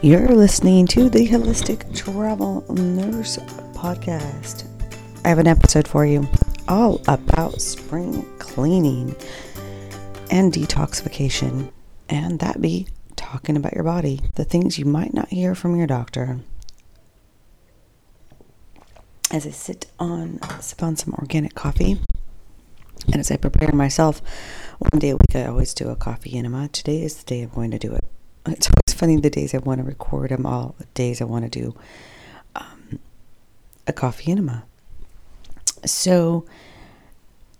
You're listening to the Holistic Travel Nurse Podcast. I have an episode for you all about spring cleaning and detoxification, and that be talking about your body, the things you might not hear from your doctor. As I sit on, sip on some organic coffee, and as I prepare myself, one day a week I always do a coffee enema. Today is the day I'm going to do it. It's always funny the days I want to record them, all the days I want to do um, a coffee enema. So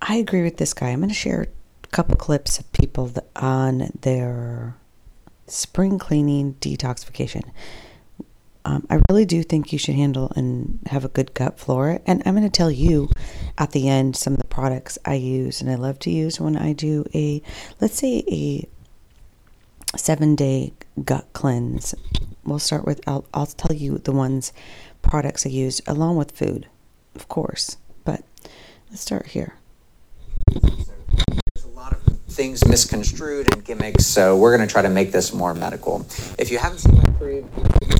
I agree with this guy. I'm going to share a couple clips of people on their spring cleaning detoxification. Um, I really do think you should handle and have a good gut flora. And I'm going to tell you at the end some of the products I use and I love to use when I do a, let's say, a seven day gut cleanse. We'll start with, I'll, I'll tell you the ones, products I use along with food, of course. But let's start here. There's a lot of things misconstrued and gimmicks, so we're going to try to make this more medical. If you haven't seen my previous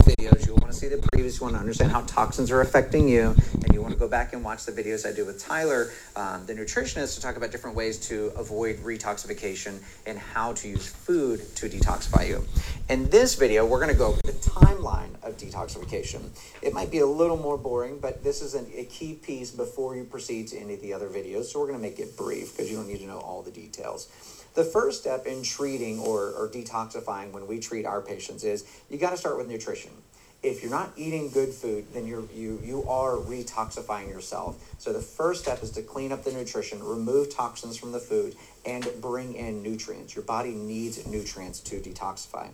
videos, you'll want to see the previous. You want to understand how toxins are affecting you, and you want to go back and watch the videos I do with Tyler, um, the nutritionist, to talk about different ways to avoid retoxification and how to use food to detoxify you. In this video, we're going to go over the timeline of detoxification. It might be a little more boring, but this is an, a key piece before you proceed to any of the other videos, so we're going to make it brief because you don't need to know all the details. The first step in treating or, or detoxifying when we treat our patients is you got to start with nutrition. If you're not eating good food, then you're you you are retoxifying yourself. So the first step is to clean up the nutrition, remove toxins from the food, and bring in nutrients. Your body needs nutrients to detoxify.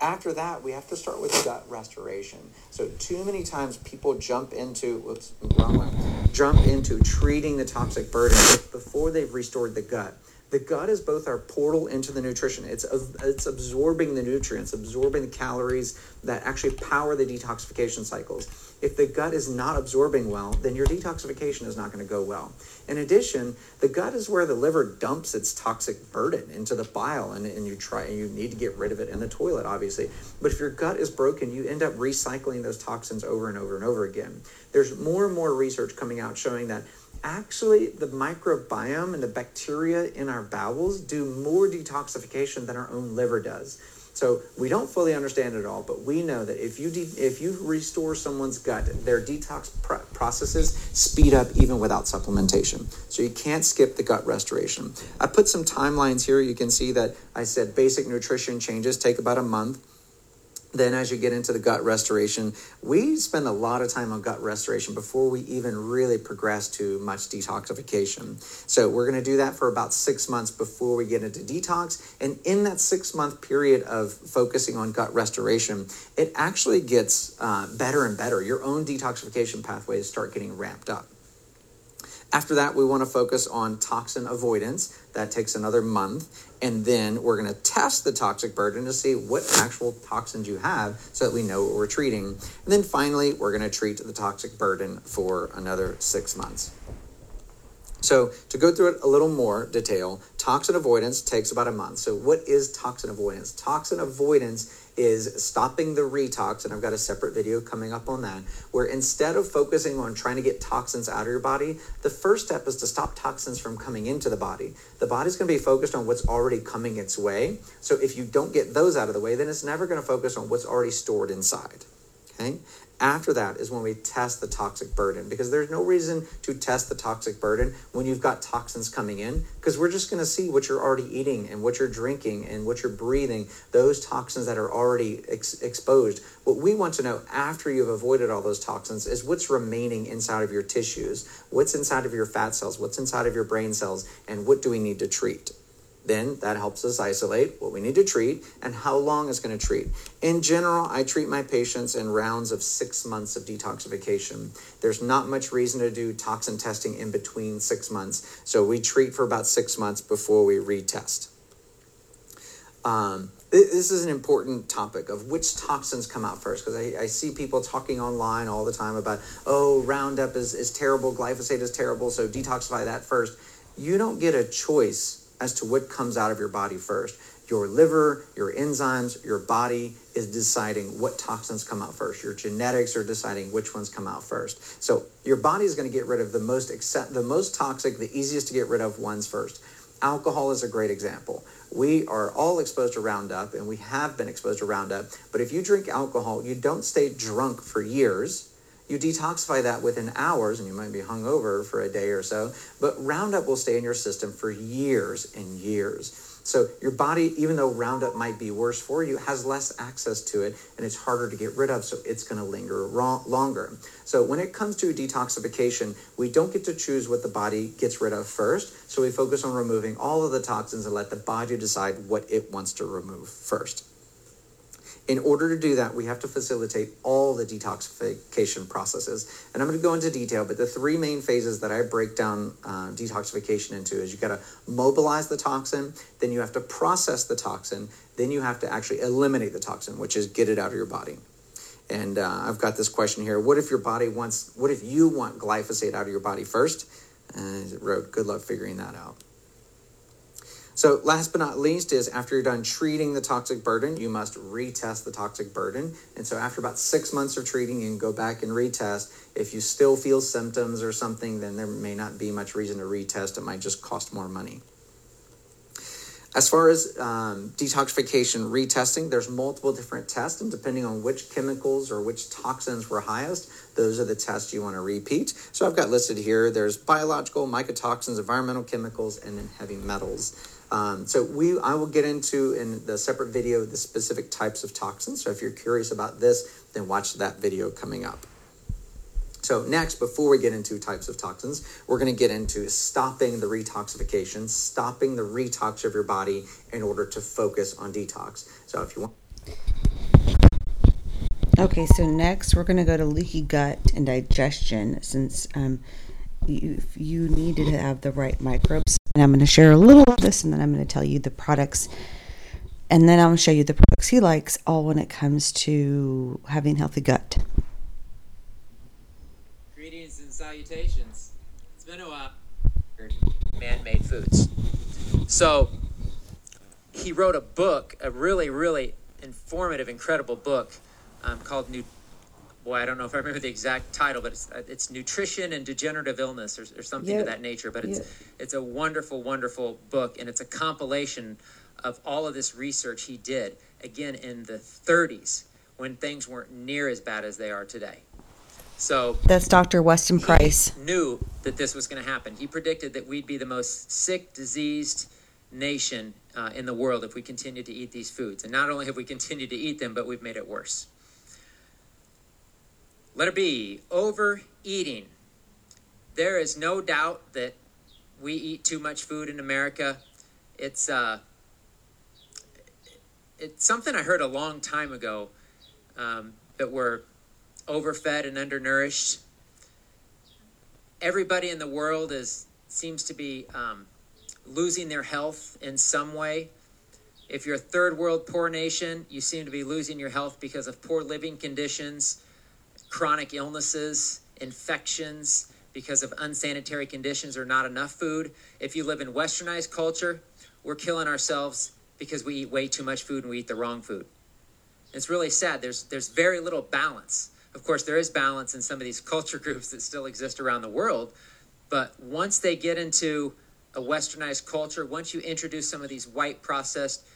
After that, we have to start with gut restoration. So too many times people jump into whoops, wrong one, jump into treating the toxic burden before they've restored the gut the gut is both our portal into the nutrition. It's it's absorbing the nutrients, absorbing the calories that actually power the detoxification cycles. If the gut is not absorbing well, then your detoxification is not going to go well. In addition, the gut is where the liver dumps its toxic burden into the bile, and, and you try and you need to get rid of it in the toilet, obviously. But if your gut is broken, you end up recycling those toxins over and over and over again. There's more and more research coming out showing that actually the microbiome and the bacteria in our bowels do more detoxification than our own liver does. So we don't fully understand it all, but we know that if you de- if you restore someone's gut, their detox pr- processes speed up even without supplementation. So you can't skip the gut restoration. I put some timelines here. You can see that I said basic nutrition changes take about a month then as you get into the gut restoration we spend a lot of time on gut restoration before we even really progress to much detoxification. So we're going to do that for about six months before we get into detox. And in that six month period of focusing on gut restoration it actually gets uh, better and better. Your own detoxification pathways start getting ramped up. After that, we want to focus on toxin avoidance. That takes another month. And then we're going to test the toxic burden to see what actual toxins you have so that we know what we're treating. And then finally, we're going to treat the toxic burden for another six months. So, to go through it a little more detail, toxin avoidance takes about a month. So, what is toxin avoidance? Toxin avoidance is stopping the retox, and I've got a separate video coming up on that, where instead of focusing on trying to get toxins out of your body, the first step is to stop toxins from coming into the body. The body's to be focused on what's already coming its way. So if you don't get those out of the way, then it's never to focus on what's already stored inside. Okay? After that is when we test the toxic burden because there's no reason to test the toxic burden when you've got toxins coming in because we're just going to see what you're already eating and what you're drinking and what you're breathing, those toxins that are already ex- exposed. What we want to know after you've avoided all those toxins is what's remaining inside of your tissues, what's inside of your fat cells, what's inside of your brain cells, and what do we need to treat then that helps us isolate what we need to treat and how long it's going to treat. In general, I treat my patients in rounds of six months of detoxification. There's not much reason to do toxin testing in between six months, so we treat for about six months before we retest. Um, this is an important topic of which toxins come out first because I, I, see people talking online all the time about oh roundup is, is terrible glyphosate is terrible so detoxify that first you don't get a choice as to what comes out of your body first. Your liver, your enzymes, your body is deciding what toxins come out first. Your genetics are deciding which ones come out first. So your body is going to get rid of the most accept, the most toxic, the easiest to get rid of ones first. Alcohol is a great example. We are all exposed to Roundup, and we have been exposed to Roundup. But if you drink alcohol, you don't stay drunk for years. You detoxify that within hours, and you might be hungover for a day or so. But Roundup will stay in your system for years and years. So your body, even though Roundup might be worse for you, has less access to it and it's harder to get rid of, so it's going to linger longer. So when it comes to detoxification, we don't get to choose what the body gets rid of first. So we focus on removing all of the toxins and let the body decide what it wants to remove first. In order to do that, we have to facilitate all the detoxification processes. And I'm going to go into detail, but the three main phases that I break down uh, detoxification into is you got to mobilize the toxin, then you have to process the toxin, then you have to actually eliminate the toxin, which is get it out of your body. And uh, I've got this question here: What if your body wants? What if you want glyphosate out of your body first? Uh, wrote, "Good luck figuring that out." So, last but not least, is after you're done treating the toxic burden, you must retest the toxic burden. And so, after about six months of treating, you can go back and retest. If you still feel symptoms or something, then there may not be much reason to retest. It might just cost more money. As far as um, detoxification retesting, there's multiple different tests, and depending on which chemicals or which toxins were highest, those are the tests you want to repeat. So I've got listed here. There's biological, mycotoxins, environmental chemicals, and then heavy metals. Um, so we, I will get into in the separate video the specific types of toxins. So if you're curious about this, then watch that video coming up. So next, before we get into types of toxins, we're going to get into stopping the retoxification, stopping the retox of your body in order to focus on detox. So if you want. Okay, so next we're going to go to leaky gut and digestion since um, you, you need to have the right microbes and I'm going to share a little of this and then I'm going to tell you the products. And then to show you the products he likes, all when it comes to having healthy gut. Greetings and salutations. It's been a while. Man made foods. So, he wrote a book, a really, really informative, incredible book um, called New boy, I don't know if I remember the exact title, but it's, uh, it's nutrition and degenerative illness or, or something yeah. of that nature. But it's yeah. it's a wonderful, wonderful book, and it's a compilation of all of this research he did again in the 30s when things weren't near as bad as they are today. So that's Dr. Weston Price. Knew that this was going to happen. He predicted that we'd be the most sick, diseased nation uh, in the world if we continued to eat these foods. And not only have we continued to eat them, but we've made it worse. Letter B, overeating. There is no doubt that we eat too much food in America. It's uh, it's something I heard a long time ago um, that we're overfed and undernourished. Everybody in the world is seems to be um, losing their health in some way. If you're a third world poor nation, you seem to be losing your health because of poor living conditions chronic illnesses, infections because of unsanitary conditions or not enough food. If you live in westernized culture, we're killing ourselves because we eat way too much food and we eat the wrong food. It's really sad. There's there's very little balance. Of course, there is balance in some of these culture groups that still exist around the world, but once they get into a westernized culture, once you introduce some of these white processed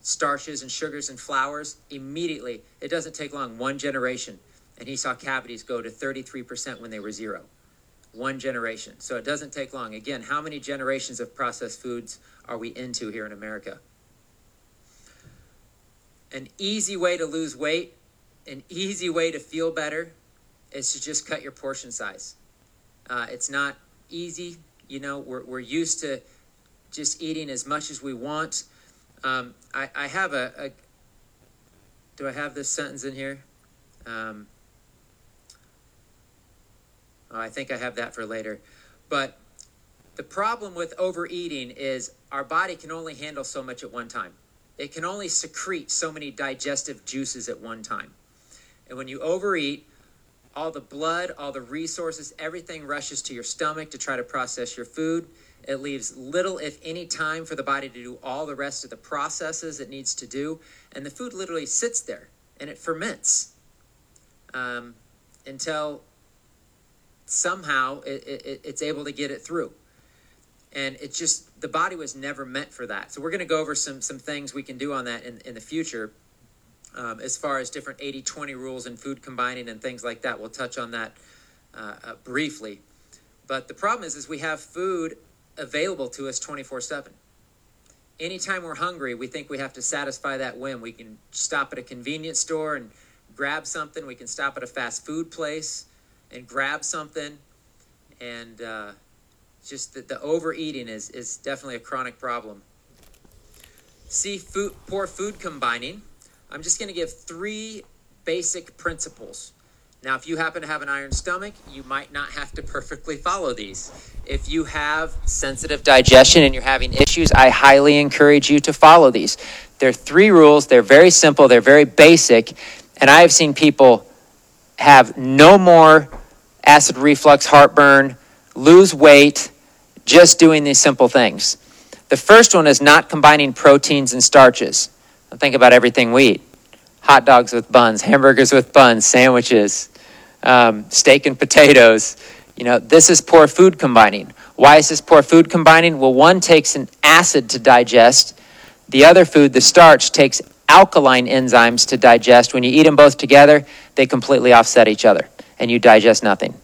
starches and sugars and flours, immediately, it doesn't take long, one generation, and he saw cavities go to 33% when they were zero. One generation. So it doesn't take long. Again, how many generations of processed foods are we into here in America? An easy way to lose weight, an easy way to feel better is to just cut your portion size. Uh, it's not easy. You know, we're, we're used to just eating as much as we want. Um, I, I have a, a, do I have this sentence in here? Um, uh, I think I have that for later. But the problem with overeating is our body can only handle so much at one time. It can only secrete so many digestive juices at one time. And when you overeat, all the blood, all the resources, everything rushes to your stomach to try to process your food. It leaves little, if any, time for the body to do all the rest of the processes it needs to do. And the food literally sits there and it ferments um, until somehow it, it, it's able to get it through. And it just, the body was never meant for that. So we're going to go over some, some things we can do on that in, in the future. Um, as far as different 80 20 rules and food combining and things like that, we'll touch on that uh, uh, briefly. But the problem is, is we have food available to us 24 7. Anytime we're hungry, we think we have to satisfy that whim. We can stop at a convenience store and grab something. We can stop at a fast food place and grab something. And uh, just that the overeating is, is definitely a chronic problem. See, food, poor food combining. I'm just going to give three basic principles now, if you happen to have an iron stomach, you might not have to perfectly follow these. If you have sensitive digestion and you're having issues, I highly encourage you to follow these. There are three rules, they're very simple, they're very basic, and I have seen people have no more acid reflux, heartburn, lose weight just doing these simple things. The first one is not combining proteins and starches. Think about everything we eat hot dogs with buns, hamburgers with buns, sandwiches, um, steak and potatoes. You know, this is poor food combining. Why is this poor food combining? Well, one takes an acid to digest, the other food, the starch, takes alkaline enzymes to digest. When you eat them both together, they completely offset each other and you digest nothing.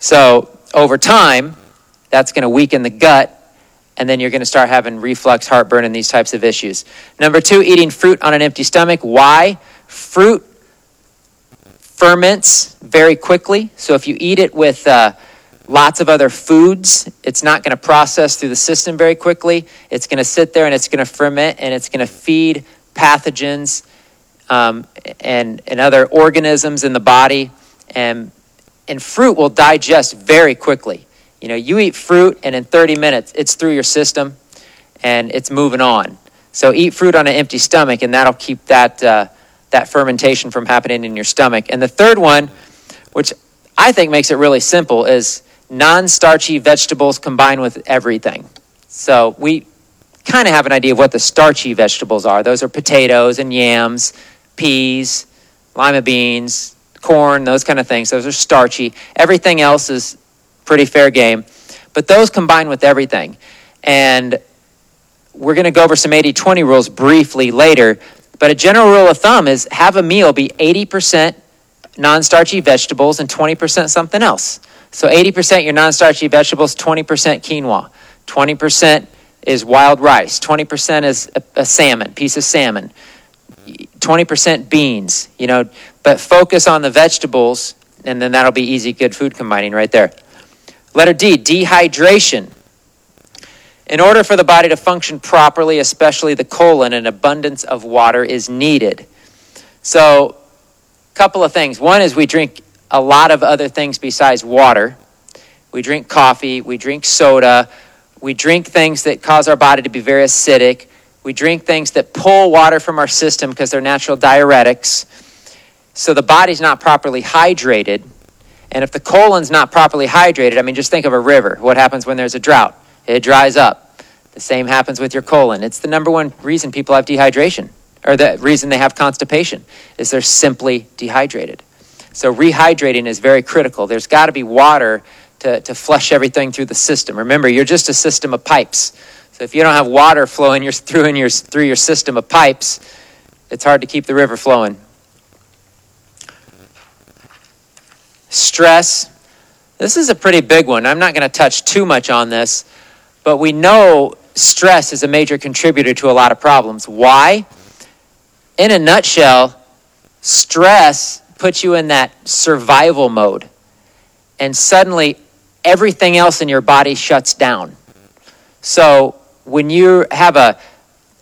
So, over time, that's going to weaken the gut and then you're going to start having reflux, heartburn, and these types of issues. Number two, eating fruit on an empty stomach. Why? Fruit ferments very quickly. So if you eat it with uh, lots of other foods, it's not going to process through the system very quickly. It's going to sit there and it's going to ferment and it's going to feed pathogens um, and, and other organisms in the body. And, and fruit will digest very quickly. You know, you eat fruit and in 30 minutes it's through your system and it's moving on. So eat fruit on an empty stomach and that'll keep that. Uh, that fermentation from happening in your stomach. And the third one, which I think makes it really simple, is non starchy vegetables combined with everything. So we kind of have an idea of what the starchy vegetables are. Those are potatoes and yams, peas, lima beans, corn, those kind of things. Those are starchy. Everything else is pretty fair game. But those combined with everything. And we're going to go over some 80 20 rules briefly later. But a general rule of thumb is have a meal be 80% non starchy vegetables and 20% something else. So 80% your non starchy vegetables, 20% quinoa, 20% is wild rice, 20% is a, a salmon, piece of salmon, 20% beans, you know, but focus on the vegetables and then that'll be easy, good food combining right there. Letter D, dehydration. In order for the body to function properly, especially the colon, an abundance of water is needed. So, a couple of things. One is we drink a lot of other things besides water. We drink coffee, we drink soda, we drink things that cause our body to be very acidic. We drink things that pull water from our system because they're natural diuretics. So the body's not properly hydrated. And if the colon's not properly hydrated, I mean, just think of a river. What happens when there's a drought? it dries up. The same happens with your colon. It's the number one reason people have dehydration, or the reason they have constipation, is they're simply dehydrated. So rehydrating is very critical. There's got to be water to, to flush everything through the system. Remember, you're just a system of pipes. So if you don't have water flowing your, through, in your, through your system of pipes, it's hard to keep the river flowing. Stress. This is a pretty big one. I'm not going to touch too much on this. But we know stress is a major contributor to a lot of problems. Why? In a nutshell, stress puts you in that survival mode. And suddenly, everything else in your body shuts down. So, when you have a,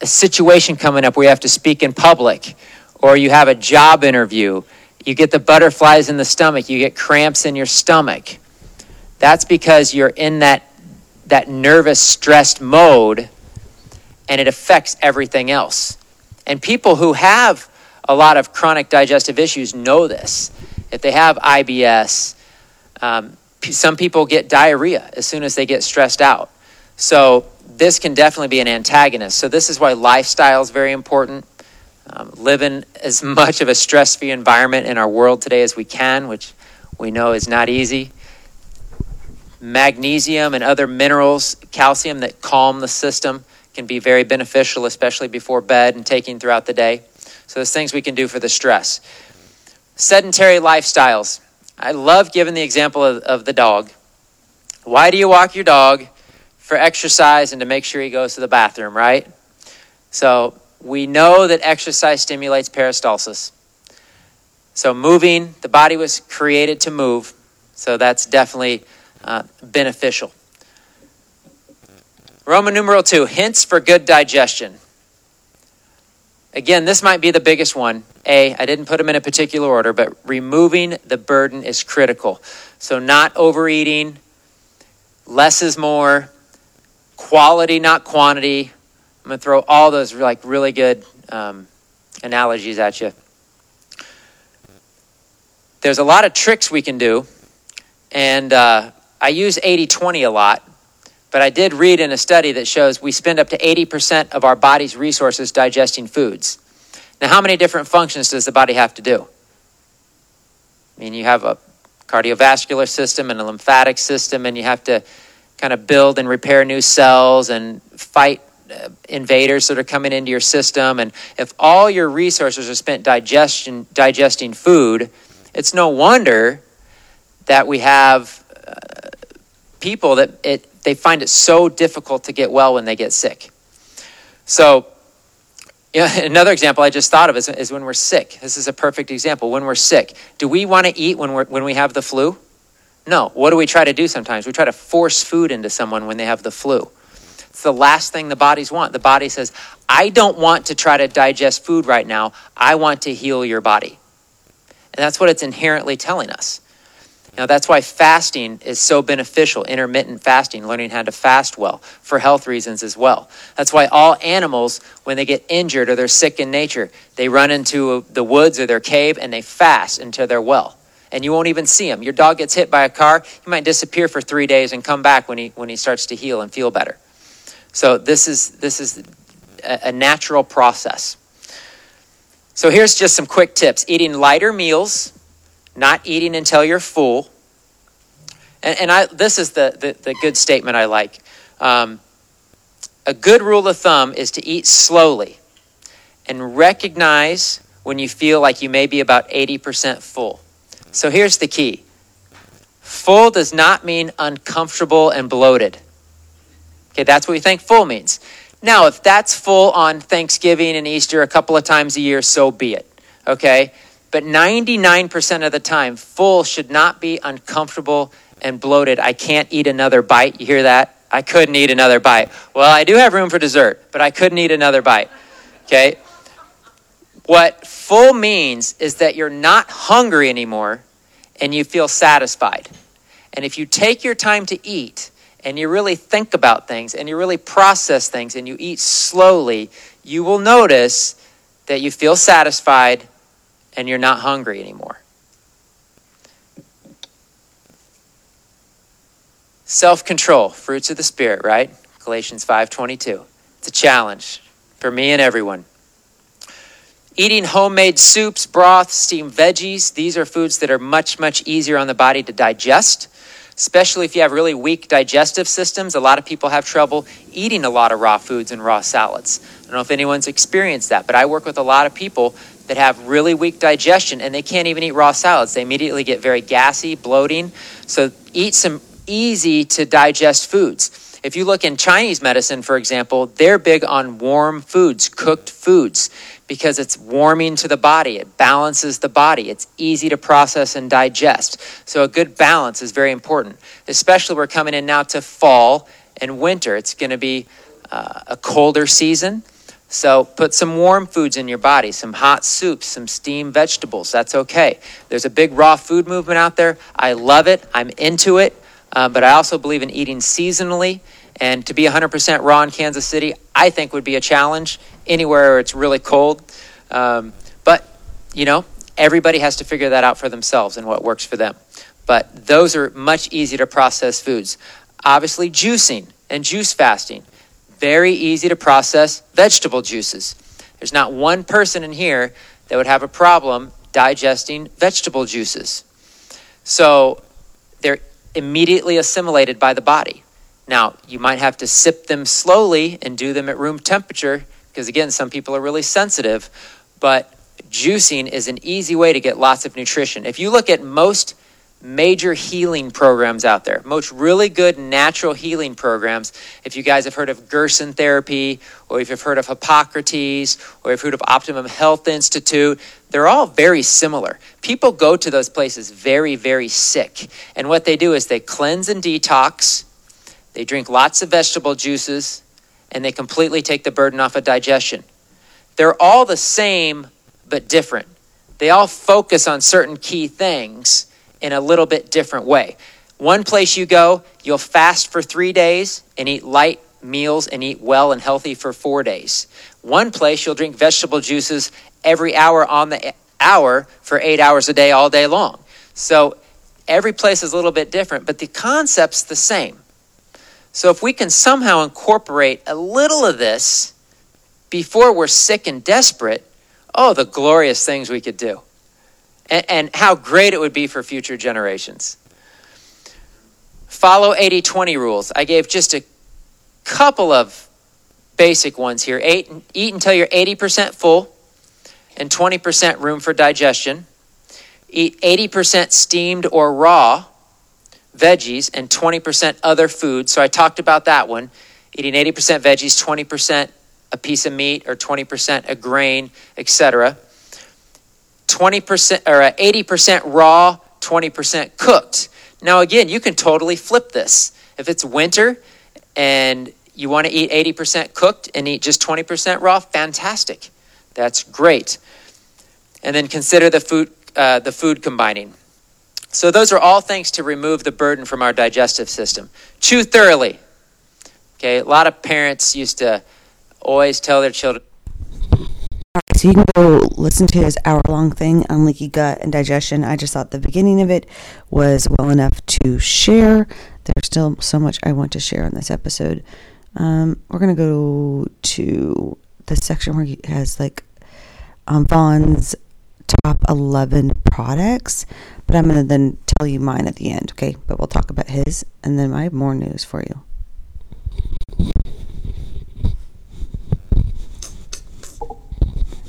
a situation coming up where you have to speak in public, or you have a job interview, you get the butterflies in the stomach, you get cramps in your stomach. That's because you're in that that nervous, stressed mode, and it affects everything else. And people who have a lot of chronic digestive issues know this. If they have IBS, um, some people get diarrhea as soon as they get stressed out. So this can definitely be an antagonist. So this is why lifestyle is very important. Um, living as much of a stress-free environment in our world today as we can, which we know is not easy. Magnesium and other minerals, calcium that calm the system can be very beneficial, especially before bed and taking throughout the day. So there's things we can do for the stress. Sedentary lifestyles. I love giving the example of, of the dog. Why do you walk your dog? For exercise and to make sure he goes to the bathroom, right? So we know that exercise stimulates peristalsis. So moving, the body was created to move. So that's definitely uh, beneficial. Roman numeral two, hints for good digestion. Again, this might be the biggest one. A, I didn't put them in a particular order, but removing the burden is critical. So, not overeating, less is more, quality, not quantity. I'm going to throw all those like really good um, analogies at you. There's a lot of tricks we can do, and uh, I use 80 20 a lot, but I did read in a study that shows we spend up to 80% of our body's resources digesting foods. Now, how many different functions does the body have to do? I mean, you have a cardiovascular system and a lymphatic system, and you have to kind of build and repair new cells and fight uh, invaders that are coming into your system. And if all your resources are spent digestion, digesting food, it's no wonder that we have uh, people that it, they find it so difficult to get well when they get sick. So, another example I just thought of is, is when we're sick. This is a perfect example. When we're sick, do we want to eat when, we're, when we have the flu? No. What do we try to do sometimes? We try to force food into someone when they have the flu. It's the last thing the bodies want. The body says, I don't want to try to digest food right now. I want to heal your body. And that's what it's inherently telling us. Now, that's why fasting is so beneficial, intermittent fasting, learning how to fast well for health reasons as well. That's why all animals, when they get injured or they're sick in nature, they run into the woods or their cave and they fast until they're well and you won't even see him. Your dog gets hit by a car, he might disappear for three days and come back when he when he starts to heal and feel better. So this is this is a, a natural process. So here's just some quick tips: eating lighter meals, not eating until you're full. And, and I this is the, the the good statement I like. Um, a good rule of thumb is to eat slowly and recognize when you feel like you may be about 80% full. So here's the key full does not mean uncomfortable and bloated. Okay, that's what we think full means. Now, if that's full on Thanksgiving and Easter a couple of times a year, so be it. Okay? But 99% of the time, full should not be uncomfortable and bloated. I can't eat another bite. You hear that? I couldn't eat another bite. Well, I do have room for dessert, but I couldn't eat another bite. Okay? What full means is that you're not hungry anymore and you feel satisfied. And if you take your time to eat and you really think about things and you really process things and you eat slowly, you will notice that you feel satisfied and you're not hungry anymore. Self-control, fruits of the spirit, right? Galatians 5:22. It's a challenge for me and everyone. Eating homemade soups, broth, steamed veggies, these are foods that are much, much easier on the body to digest, especially if you have really weak digestive systems. A lot of people have trouble eating a lot of raw foods and raw salads. I don't know if anyone's experienced that, but I work with a lot of people that have really weak digestion and they can't even eat raw salads. They immediately get very gassy, bloating. So eat some easy to digest foods. If you look in Chinese medicine, for example, they're big on warm foods, cooked foods because it's warming to the body. It balances the body. It's easy to process and digest. So, a good balance is very important, especially we're coming in now to fall and winter. It's going to be uh, a colder season. So, put some warm foods in your body, some hot soups, some steamed vegetables. That's okay. There's a big raw food movement out there. I love it, I'm into it. Uh, but I also believe in eating seasonally. And to be 100% raw in Kansas City, I think would be a challenge anywhere where it's really cold. Um, but, you know, everybody has to figure that out for themselves and what works for them. But those are much easier to process foods. Obviously, juicing and juice fasting. Very easy to process vegetable juices. There's not one person in here that would have a problem digesting vegetable juices. So they're immediately assimilated by the body. Now, you might have to sip them slowly and do them at room temperature because, again, some people are really sensitive, but juicing is an easy way to get lots of nutrition. If you look at most major healing programs out there, most really good natural healing programs. If you guys have heard of Gerson therapy, or if you've heard of Hippocrates, or if you've heard of Optimum Health Institute, they're all very similar. People go to those places very, very sick. And what they do is they cleanse and detox, they drink lots of vegetable juices, and they completely take the burden off of digestion. They're all the same, but different. They all focus on certain key things in a little bit different way. One place you go, you'll fast for three days and eat light meals and eat well and healthy for four days. One place, you'll drink vegetable juices every hour on the hour for eight hours a day, all day long. So every place is a little bit different, but the concept's the same. So if we can somehow incorporate a little of this before we're sick and desperate, oh, the glorious things we could do and, and how great it would be for future generations. Follow 80 20 rules. I gave just a couple of basic ones here. Eat, eat until you're 80% full and 20% room for digestion. Eat 80% steamed or raw veggies and 20% other food. So I talked about that one. Eating 80% veggies, 20% a piece of meat or 20% a grain, etc. 20% or 80% raw, 20% cooked. Now, again, you can totally flip this. If it's winter and you want to eat 80% cooked and eat just 20% raw, fantastic. That's great. And then consider the food, uh, the food combining. So, those are all things to remove the burden from our digestive system. Chew thoroughly. Okay, a lot of parents used to always tell their children so you can go listen to his hour long thing on leaky gut and digestion. I just thought the beginning of it was well enough to share. There's still so much I want to share on this episode. Um, we're gonna go to the section where he has like um, Vaughn's top 11 products, but I'm gonna then tell you mine at the end, okay? But we'll talk about his, and then I have more news for you.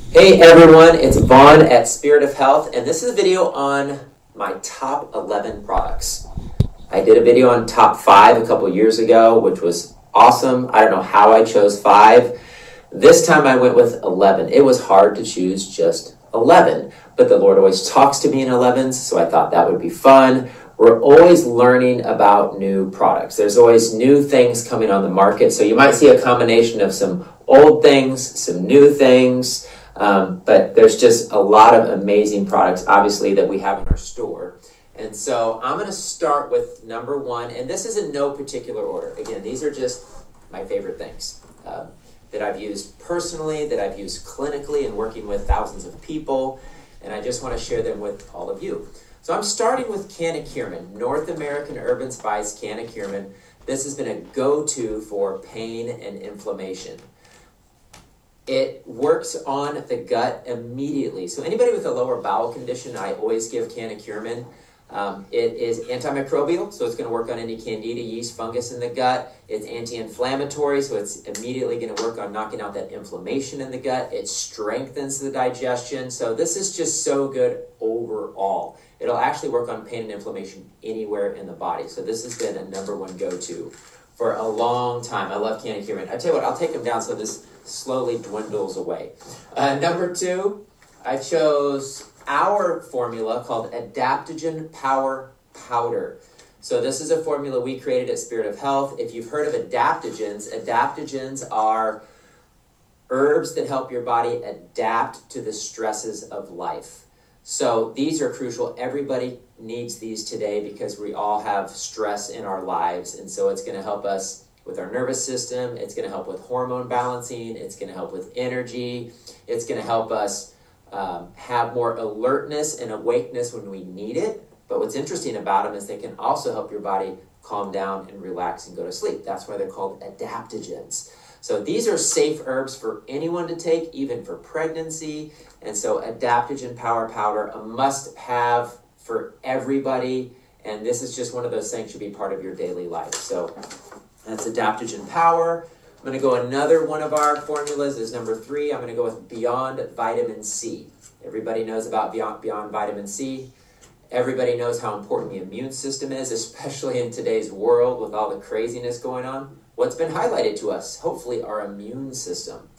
Hey everyone, it's Vaughn at Spirit of Health, and this is a video on my top 11 products. I did a video on top five a couple years ago, which was awesome. I don't know how I chose five. This time I went with 11. It was hard to choose just 11, but the Lord always talks to me in 11s, so I thought that would be fun. We're always learning about new products. There's always new things coming on the market, so you might see a combination of some old things, some new things. Um, but there's just a lot of amazing products, obviously, that we have in our store. And so I'm going to start with number one, and this is in no particular order. Again, these are just my favorite things um, that I've used personally, that I've used clinically, and working with thousands of people, and I just want to share them with all of you. So I'm starting with Canna North American Herb & Spice Canna This has been a go-to for pain and inflammation it works on the gut immediately. So anybody with a lower bowel condition, I always give Canna Curmin. Um, it is antimicrobial, so it's going to work on any candida, yeast, fungus in the gut. It's anti-inflammatory, so it's immediately going to work on knocking out that inflammation in the gut. It strengthens the digestion. So this is just so good overall. It'll actually work on pain and inflammation anywhere in the body. So this has been a number one go-to for a long time. I love Canna Curmin. I tell you what, I'll take them down so this slowly dwindles away. Uh, number two, I chose our formula called Adaptogen Power Powder. So this is a formula we created at Spirit of Health. If you've heard of adaptogens, adaptogens are herbs that help your body adapt to the stresses of life. So these are crucial. Everybody needs these today because we all have stress in our lives, and so it's going to help us with our nervous system. It's going to help with hormone balancing. It's going to help with energy. It's going to help us um, have more alertness and awakeness when we need it. But what's interesting about them is they can also help your body calm down and relax and go to sleep. That's why they're called adaptogens. So these are safe herbs for anyone to take, even for pregnancy. And so adaptogen power powder, a must have for everybody. And this is just one of those things should be part of your daily life. So that's adaptogen power. I'm going to go another one of our formulas is number three. I'm going to go with Beyond Vitamin C. Everybody knows about Beyond, Beyond Vitamin C. Everybody knows how important the immune system is, especially in today's world with all the craziness going on. What's been highlighted to us? Hopefully, our immune system.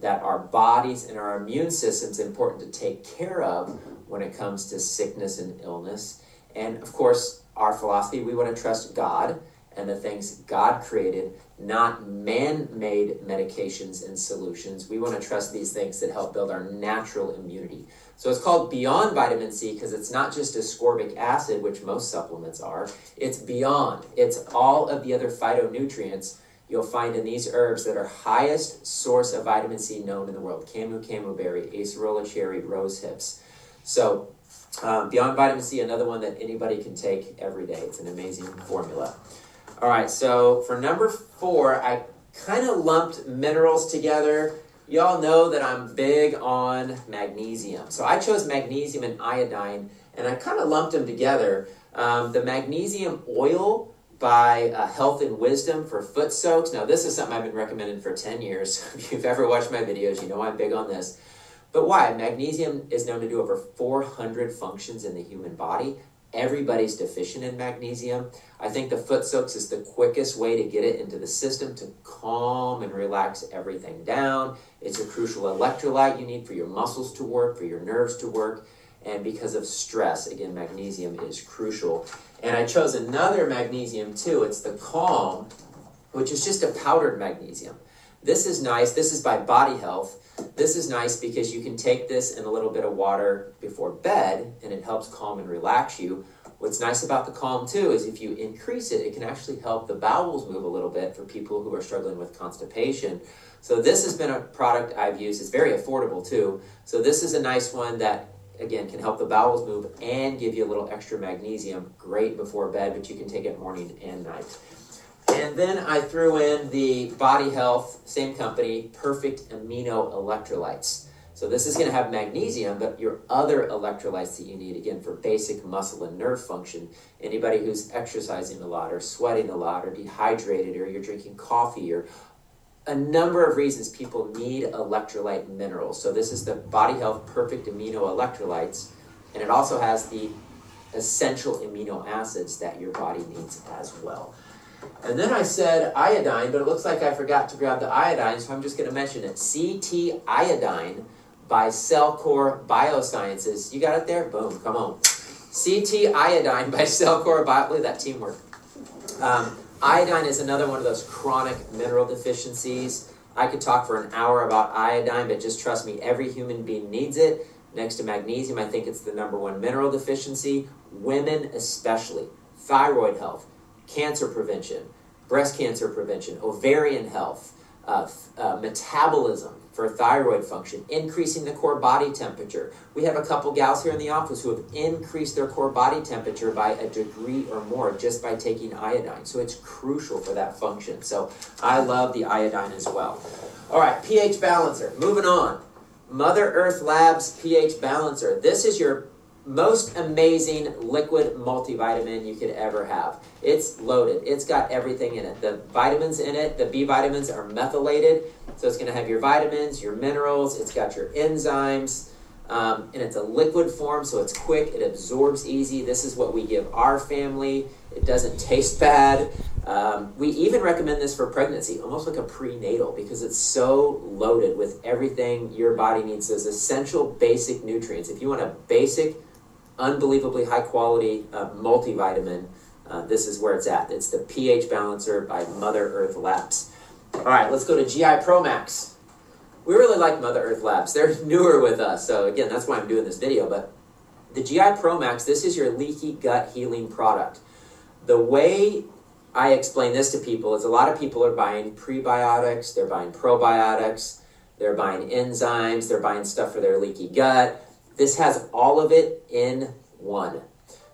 That our bodies and our immune system is important to take care of when it comes to sickness and illness. And of course, our philosophy we want to trust God and the things God created, not man made medications and solutions. We want to trust these things that help build our natural immunity. So it's called beyond vitamin C because it's not just ascorbic acid, which most supplements are. It's beyond. It's all of the other phytonutrients you'll find in these herbs that are highest source of vitamin C known in the world. Camu camu berry, acerola cherry, rose hips. So um, beyond vitamin C, another one that anybody can take every day. It's an amazing formula. All right, so for number four, I kind of lumped minerals together Y'all know that I'm big on magnesium. So I chose magnesium and iodine, and I kind of lumped them together. Um, the magnesium oil by uh, Health and Wisdom for foot soaks. Now, this is something I've been recommending for 10 years. if you've ever watched my videos, you know I'm big on this. But why? Magnesium is known to do over 400 functions in the human body. Everybody's deficient in magnesium. I think the foot soaks is the quickest way to get it into the system to calm and relax everything down. It's a crucial electrolyte you need for your muscles to work, for your nerves to work. And because of stress, again, magnesium is crucial. And I chose another magnesium too. It's the Calm, which is just a powdered magnesium. This is nice. This is by Body Health. This is nice because you can take this in a little bit of water before bed and it helps calm and relax you. What's nice about the Calm too is if you increase it, it can actually help the bowels move a little bit for people who are struggling with constipation. So this has been a product I've used. It's very affordable too. So this is a nice one that again can help the bowels move and give you a little extra magnesium. Great before bed, but you can take it morning and night. And then I threw in the Body Health, same company, Perfect Amino Electrolytes. So this is going to have magnesium, but your other electrolytes that you need, again, for basic muscle and nerve function. Anybody who's exercising a lot or sweating a lot or dehydrated or you're drinking coffee or a number of reasons people need electrolyte minerals. So this is the Body Health Perfect Amino Electrolytes, and it also has the essential amino acids that your body needs as well. And then I said iodine, but it looks like I forgot to grab the iodine, so I'm just going to mention it. CT iodine by Cellcore Biosciences. You got it there? Boom, come on. CT iodine by Cellcore Bio. Look at that teamwork. Um, iodine is another one of those chronic mineral deficiencies. I could talk for an hour about iodine, but just trust me, every human being needs it. Next to magnesium, I think it's the number one mineral deficiency. Women, especially. Thyroid health, cancer prevention, breast cancer prevention, ovarian health, uh, uh, metabolism for thyroid function, increasing the core body temperature. We have a couple gals here in the office who have increased their core body temperature by a degree or more just by taking iodine. So it's crucial for that function. So I love the iodine as well. All right, pH balancer. Moving on. Mother Earth Labs pH balancer. This is your most amazing liquid multivitamin you could ever have. It's loaded. It's got everything in it. The vitamins in it, the B vitamins are methylated, so it's going to have your vitamins, your minerals. It's got your enzymes, um, and it's a liquid form, so it's quick. It absorbs easy. This is what we give our family. It doesn't taste bad. Um, we even recommend this for pregnancy, almost like a prenatal, because it's so loaded with everything your body needs. Those essential basic nutrients. If you want a basic unbelievably high quality uh, multivitamin. Uh, this is where it's at. It's the pH balancer by Mother Earth Labs. All right, let's go to GI Pro Max. We really like Mother Earth Labs. They're newer with us, so again, that's why I'm doing this video. But the GI Pro Max, this is your leaky gut healing product. The way I explain this to people is a lot of people are buying prebiotics, they're buying probiotics, they're buying enzymes, they're buying stuff for their leaky gut this has all of it in one.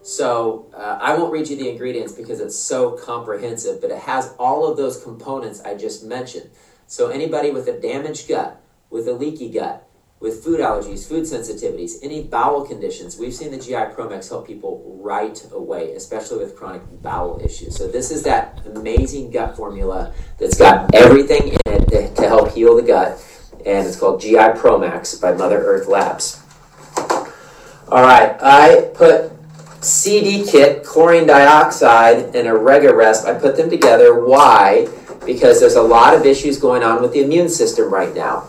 So uh, I won't read you the ingredients because it's so comprehensive, but it has all of those components I just mentioned. So anybody with a damaged gut, with a leaky gut, with food allergies, food sensitivities, any bowel conditions, we've seen the GI Promax help people right away, especially with chronic bowel issues. So this is that amazing gut formula that's got everything in it to, to help heal the gut, and it's called GI Promax by Mother Earth Labs. All right, I put CD kit, chlorine dioxide, and a Rest. I put them together. Why? Because there's a lot of issues going on with the immune system right now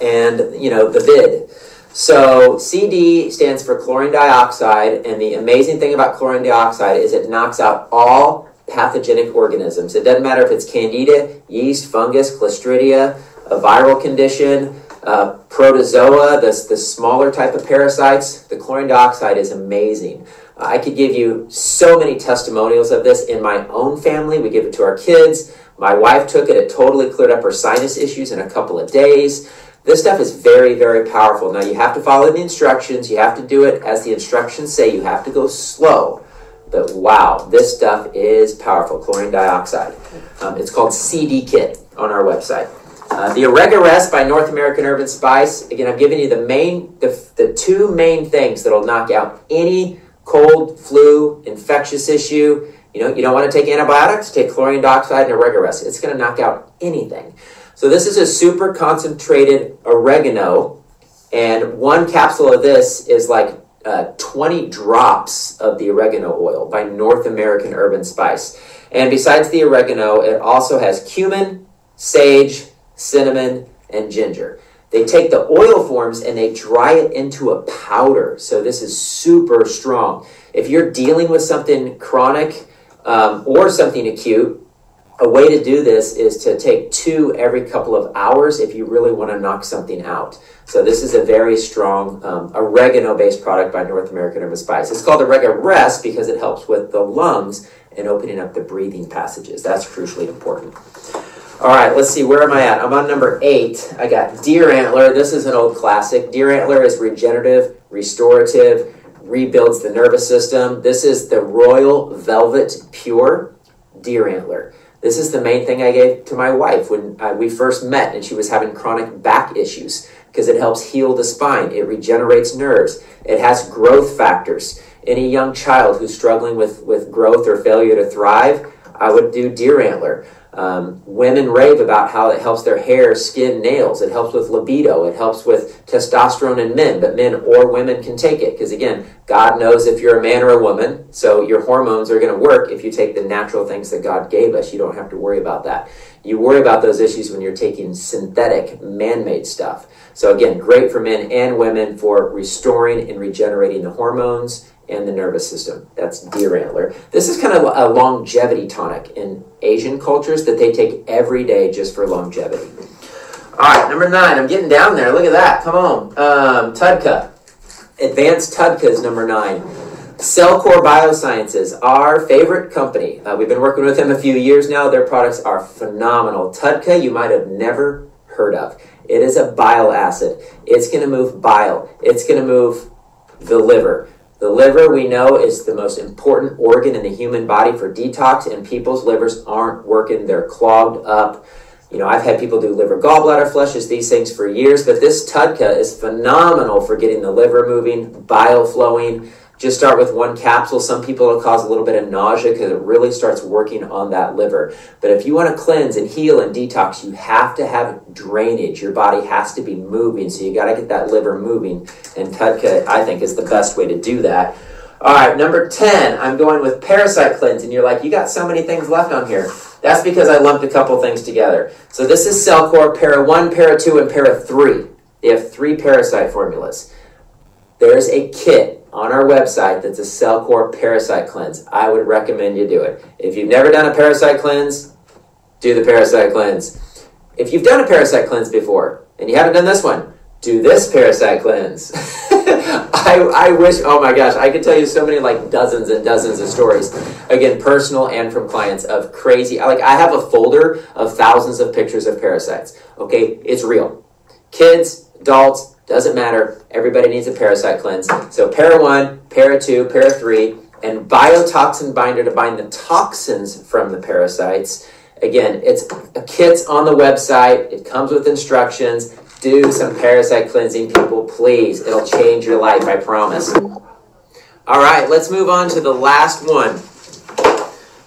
and you know the vid. So CD stands for chlorine dioxide, and the amazing thing about chlorine dioxide is it knocks out all pathogenic organisms. It doesn't matter if it's candida, yeast, fungus, clostridia, a viral condition, uh, protozoa, the, the smaller type of parasites. The chlorine dioxide is amazing. I could give you so many testimonials of this in my own family. We give it to our kids. My wife took it, it totally cleared up her sinus issues in a couple of days. This stuff is very, very powerful. Now, you have to follow the instructions. You have to do it as the instructions say. You have to go slow. But wow, this stuff is powerful. Chlorine dioxide. Um, it's called CD Kit on our website. Uh, the Rest by North American Herb & Spice. Again, I'm giving you the main, the, the two main things that'll knock out any cold, flu, infectious issue. You know, you don't want to take antibiotics. Take chlorine dioxide and Rest. It's going to knock out anything. So this is a super concentrated oregano, and one capsule of this is like uh, 20 drops of the oregano oil by North American Herb & Spice. And besides the oregano, it also has cumin, sage, cinnamon, and ginger. They take the oil forms and they dry it into a powder. So this is super strong. If you're dealing with something chronic um, or something acute, a way to do this is to take two every couple of hours if you really want to knock something out. So this is a very strong um, oregano-based product by North American Herb & Spice. It's called Orega Rest because it helps with the lungs and opening up the breathing passages. That's crucially important. All right, let's see, where am I at? I'm on number eight. I got Deer Antler. This is an old classic. Deer Antler is regenerative, restorative, rebuilds the nervous system. This is the Royal Velvet Pure Deer Antler. This is the main thing I gave to my wife when uh, we first met and she was having chronic back issues because it helps heal the spine, it regenerates nerves, it has growth factors. Any young child who's struggling with, with growth or failure to thrive, I would do deer antler. Um, women rave about how it helps their hair, skin, nails. It helps with libido. It helps with testosterone in men, but men or women can take it because, again, God knows if you're a man or a woman, so your hormones are going to work if you take the natural things that God gave us. You don't have to worry about that. You worry about those issues when you're taking synthetic, man made stuff. So, again, great for men and women for restoring and regenerating the hormones and the nervous system. That's deer antler. This is kind of a longevity tonic in Asian cultures that they take every day just for longevity. All right, number nine. I'm getting down there. Look at that. Come on. Um, TUDCA. Advanced TUDCA is number nine. Cellcore Biosciences, our favorite company. Uh, we've been working with them a few years now. Their products are phenomenal. TUDCA, you might have never heard of. It is a bile acid. It's going to move bile. It's going to move the liver. The liver, we know, is the most important organ in the human body for detox, and people's livers aren't working. They're clogged up. You know, I've had people do liver gallbladder flushes, these things for years, but this TUDCA is phenomenal for getting the liver moving, bile flowing. Just start with one capsule. Some people it'll cause a little bit of nausea because it really starts working on that liver. But if you want to cleanse and heal and detox, you have to have drainage. Your body has to be moving, so you got to get that liver moving. And TUDCA, I think, is the best way to do that. All right, number 10, I'm going with Parasite Cleanse. And you're like, you got so many things left on here. That's because I lumped a couple things together. So this is Cellcore Para 1, Para 2, and Para 3. They have three parasite formulas. There's a kit on our website that's a Cellcore parasite cleanse. I would recommend you do it. If you've never done a parasite cleanse, do the parasite cleanse. If you've done a parasite cleanse before and you haven't done this one, do this parasite cleanse. I, I wish, oh my gosh, I could tell you so many, like dozens and dozens of stories. Again, personal and from clients of crazy. Like, I have a folder of thousands of pictures of parasites. Okay, it's real. Kids, adults, doesn't matter. Everybody needs a parasite cleanse. So para one, para two, para three. and biotoxin binder to bind the toxins from the parasites. Again, it's a kit's on the website. It comes with instructions. Do some parasite cleansing, people, please. It'll change your life, I promise. All right, let's move on to the last one.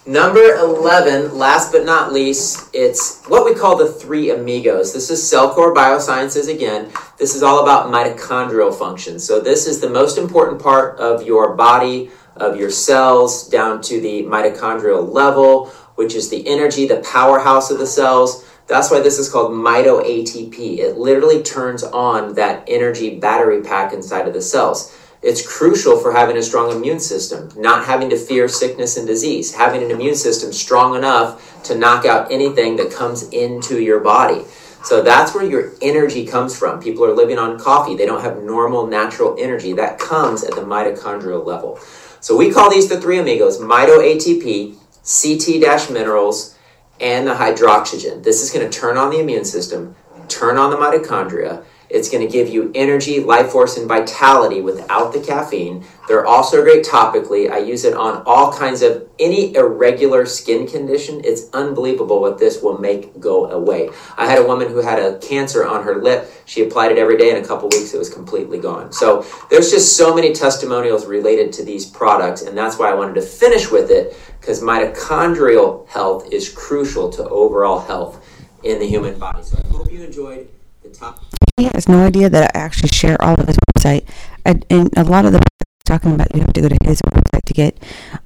Number 11, last but not least, it's what we call the three amigos. This is Cellcore Biosciences again. This is all about mitochondrial function. So, this is the most important part of your body, of your cells, down to the mitochondrial level, which is the energy, the powerhouse of the cells. That's why this is called mito ATP. It literally turns on that energy battery pack inside of the cells. It's crucial for having a strong immune system, not having to fear sickness and disease, having an immune system strong enough to knock out anything that comes into your body. So that's where your energy comes from. People are living on coffee. They don't have normal natural energy. That comes at the mitochondrial level. So we call these the three amigos mito ATP, CT minerals, and the hydroxygen. This is going to turn on the immune system, turn on the mitochondria, it's going to give you energy, life force, and vitality without the caffeine. They're also great topically. I use it on all kinds of any irregular skin condition. It's unbelievable what this will make go away. I had a woman who had a cancer on her lip. She applied it every day. In a couple weeks, it was completely gone. So there's just so many testimonials related to these products, and that's why I wanted to finish with it because mitochondrial health is crucial to overall health in the human body. So I hope you enjoyed the top he has no idea that I actually share all of his website. And a lot of the talking about you have to go to his website to get.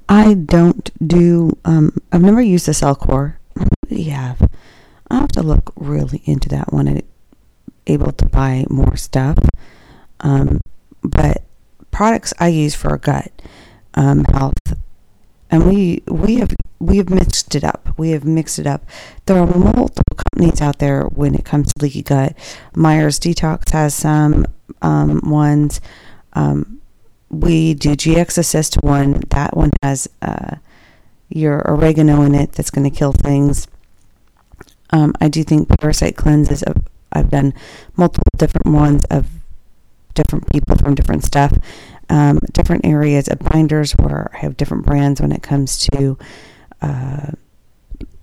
I don't do. Um, I've never used the Cellcore. Have. I have to look really into that one and able to buy more stuff. Um, but products I use for gut um, health, and we we have we have mixed it up. We have mixed it up. There are multiple companies out there when it comes to leaky gut. Myers Detox has some um, ones. Um, we do GX Assist one. That one has uh, your oregano in it that's going to kill things. Um, I do think parasite cleanses. I've, I've done multiple different ones of different people from different stuff, um, different areas of binders where I have different brands when it comes to uh,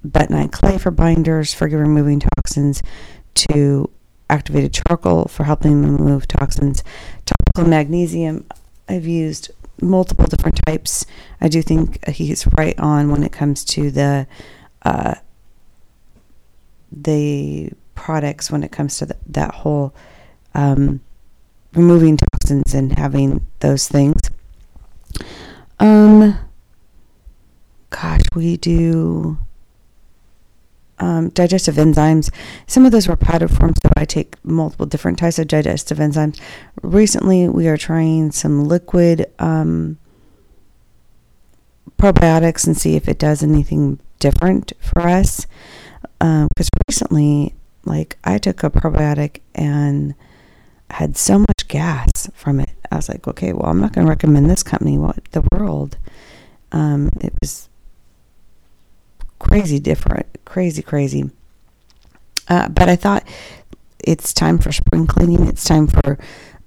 bentonite clay for binders for removing toxins to activated charcoal for helping remove toxins. Topical magnesium, I've used multiple different types. I do think he's right on when it comes to the uh, the products when it comes to the, that whole um, removing toxins and having those things. Um, gosh, we do um, digestive enzymes. Some of those were powder forms, so I take multiple different types of digestive enzymes. Recently, we are trying some liquid um, probiotics and see if it does anything different for us. Because um, recently, like I took a probiotic and had so much gas from it. I was like, okay, well, I'm not going to recommend this company. What the world? Um, it was crazy different, crazy, crazy. Uh, but I thought it's time for spring cleaning. It's time for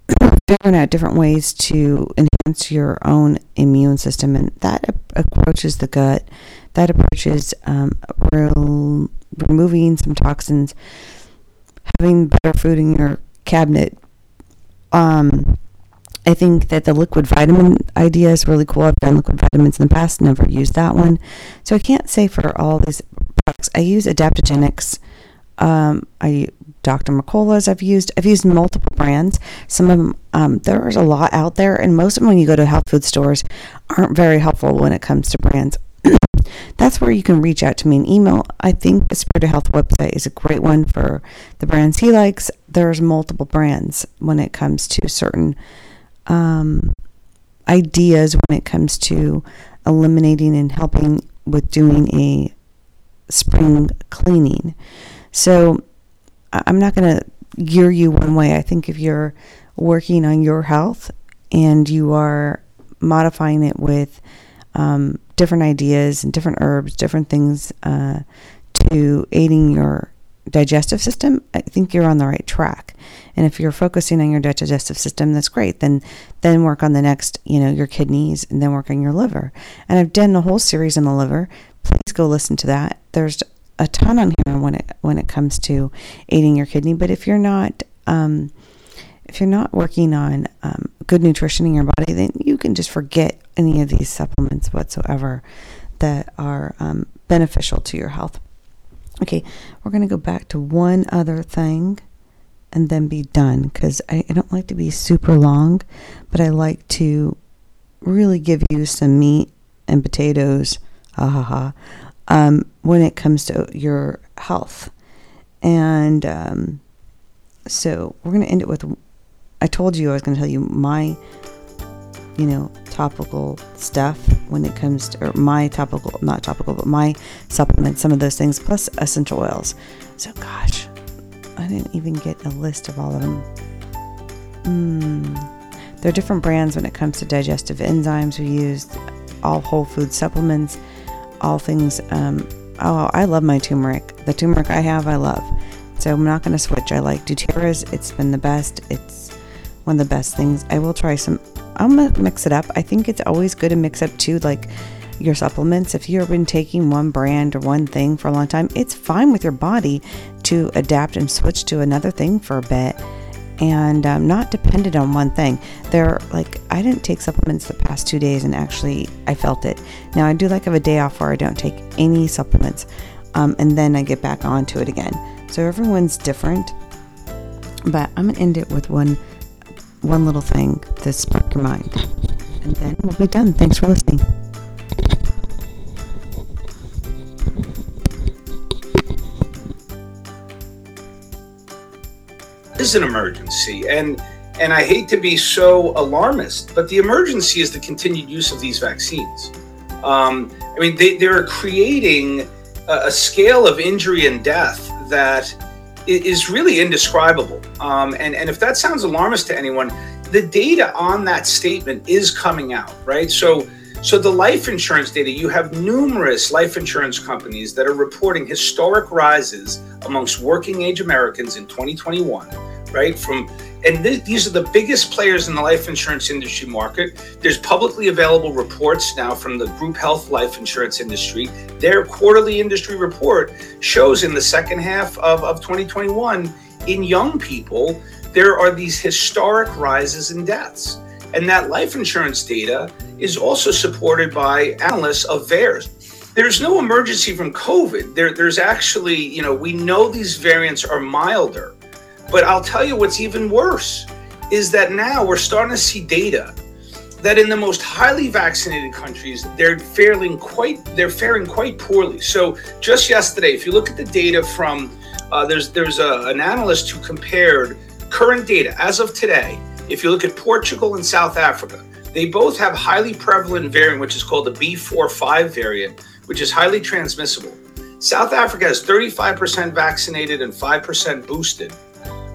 figuring out different ways to enhance your own immune system, and that approaches the gut. That approaches um, removing some toxins, having better food in your cabinet. Um, I think that the liquid vitamin idea is really cool. I've done liquid vitamins in the past, never used that one. So I can't say for all these products. I use Adaptogenics. Um, I Dr. McCullough's I've used. I've used multiple brands. Some of them, um, there's a lot out there, and most of them, when you go to health food stores, aren't very helpful when it comes to brands. That's where you can reach out to me and email. I think the Spirit of Health website is a great one for the brands he likes. There's multiple brands when it comes to certain um, ideas when it comes to eliminating and helping with doing a spring cleaning. So I'm not going to gear you one way. I think if you're working on your health and you are modifying it with um, different ideas and different herbs, different things uh, to aiding your digestive system, I think you're on the right track. And if you're focusing on your digestive system, that's great. Then then work on the next, you know, your kidneys and then work on your liver. And I've done a whole series on the liver. Please go listen to that. There's a ton on here when it when it comes to aiding your kidney. But if you're not um, if you're not working on um, good nutrition in your body, then you can just forget any of these supplements whatsoever that are um, beneficial to your health. Okay, we're going to go back to one other thing and then be done because I, I, don't like to be super long, but I like to really give you some meat and potatoes, ha ha ha, um, when it comes to your health. And um, so we're going to end it with I told you I was going to tell you my, you know, topical stuff when it comes to, or my topical, not topical, but my supplements, some of those things, plus essential oils. So, gosh, I didn't even get a list of all of them. Mm. There are different brands when it comes to digestive enzymes. We use all whole food supplements, all things. Um, oh, I love my turmeric. The turmeric I have, I love. So I'm not going to switch. I like doTERRA's. It's been the best. It's one of the best things. I will try some I'm gonna mix it up. I think it's always good to mix up too, like your supplements. If you've been taking one brand or one thing for a long time, it's fine with your body to adapt and switch to another thing for a bit and um, not dependent on one thing. There, like, I didn't take supplements the past two days and actually I felt it. Now, I do like have a day off where I don't take any supplements um, and then I get back onto it again. So everyone's different, but I'm gonna end it with one one little thing to spark your mind. And then we'll be done. Thanks for listening. Is an emergency, and and I hate to be so alarmist, but the emergency is the continued use of these vaccines. Um, I mean, they, they're creating a, a scale of injury and death that is really indescribable. Um, and, and if that sounds alarmist to anyone, the data on that statement is coming out, right? So, so the life insurance data, you have numerous life insurance companies that are reporting historic rises amongst working age Americans in 2021, right? From and th- these are the biggest players in the life insurance industry market. There's publicly available reports now from the group health life insurance industry. Their quarterly industry report shows in the second half of, of 2021 in young people, there are these historic rises in deaths. And that life insurance data is also supported by analysts of VAERS. There's no emergency from COVID. There, there's actually, you know, we know these variants are milder but I'll tell you what's even worse is that now we're starting to see data that in the most highly vaccinated countries they're faring quite they're faring quite poorly. So just yesterday, if you look at the data from uh, there's there's a, an analyst who compared current data as of today. If you look at Portugal and South Africa, they both have highly prevalent variant, which is called the B45 variant, which is highly transmissible. South Africa has 35% vaccinated and 5% boosted.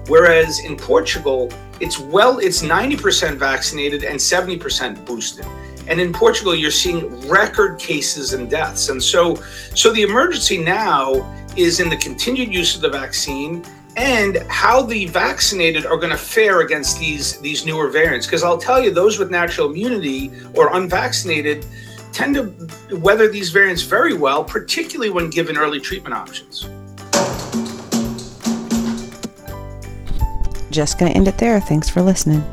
Whereas in Portugal, it's well, it's 90% vaccinated and 70% boosted. And in Portugal, you're seeing record cases and deaths. And so, so the emergency now is in the continued use of the vaccine and how the vaccinated are going to fare against these these newer variants. Because I'll tell you, those with natural immunity or unvaccinated tend to weather these variants very well, particularly when given early treatment options. just going to end it there. Thanks for listening.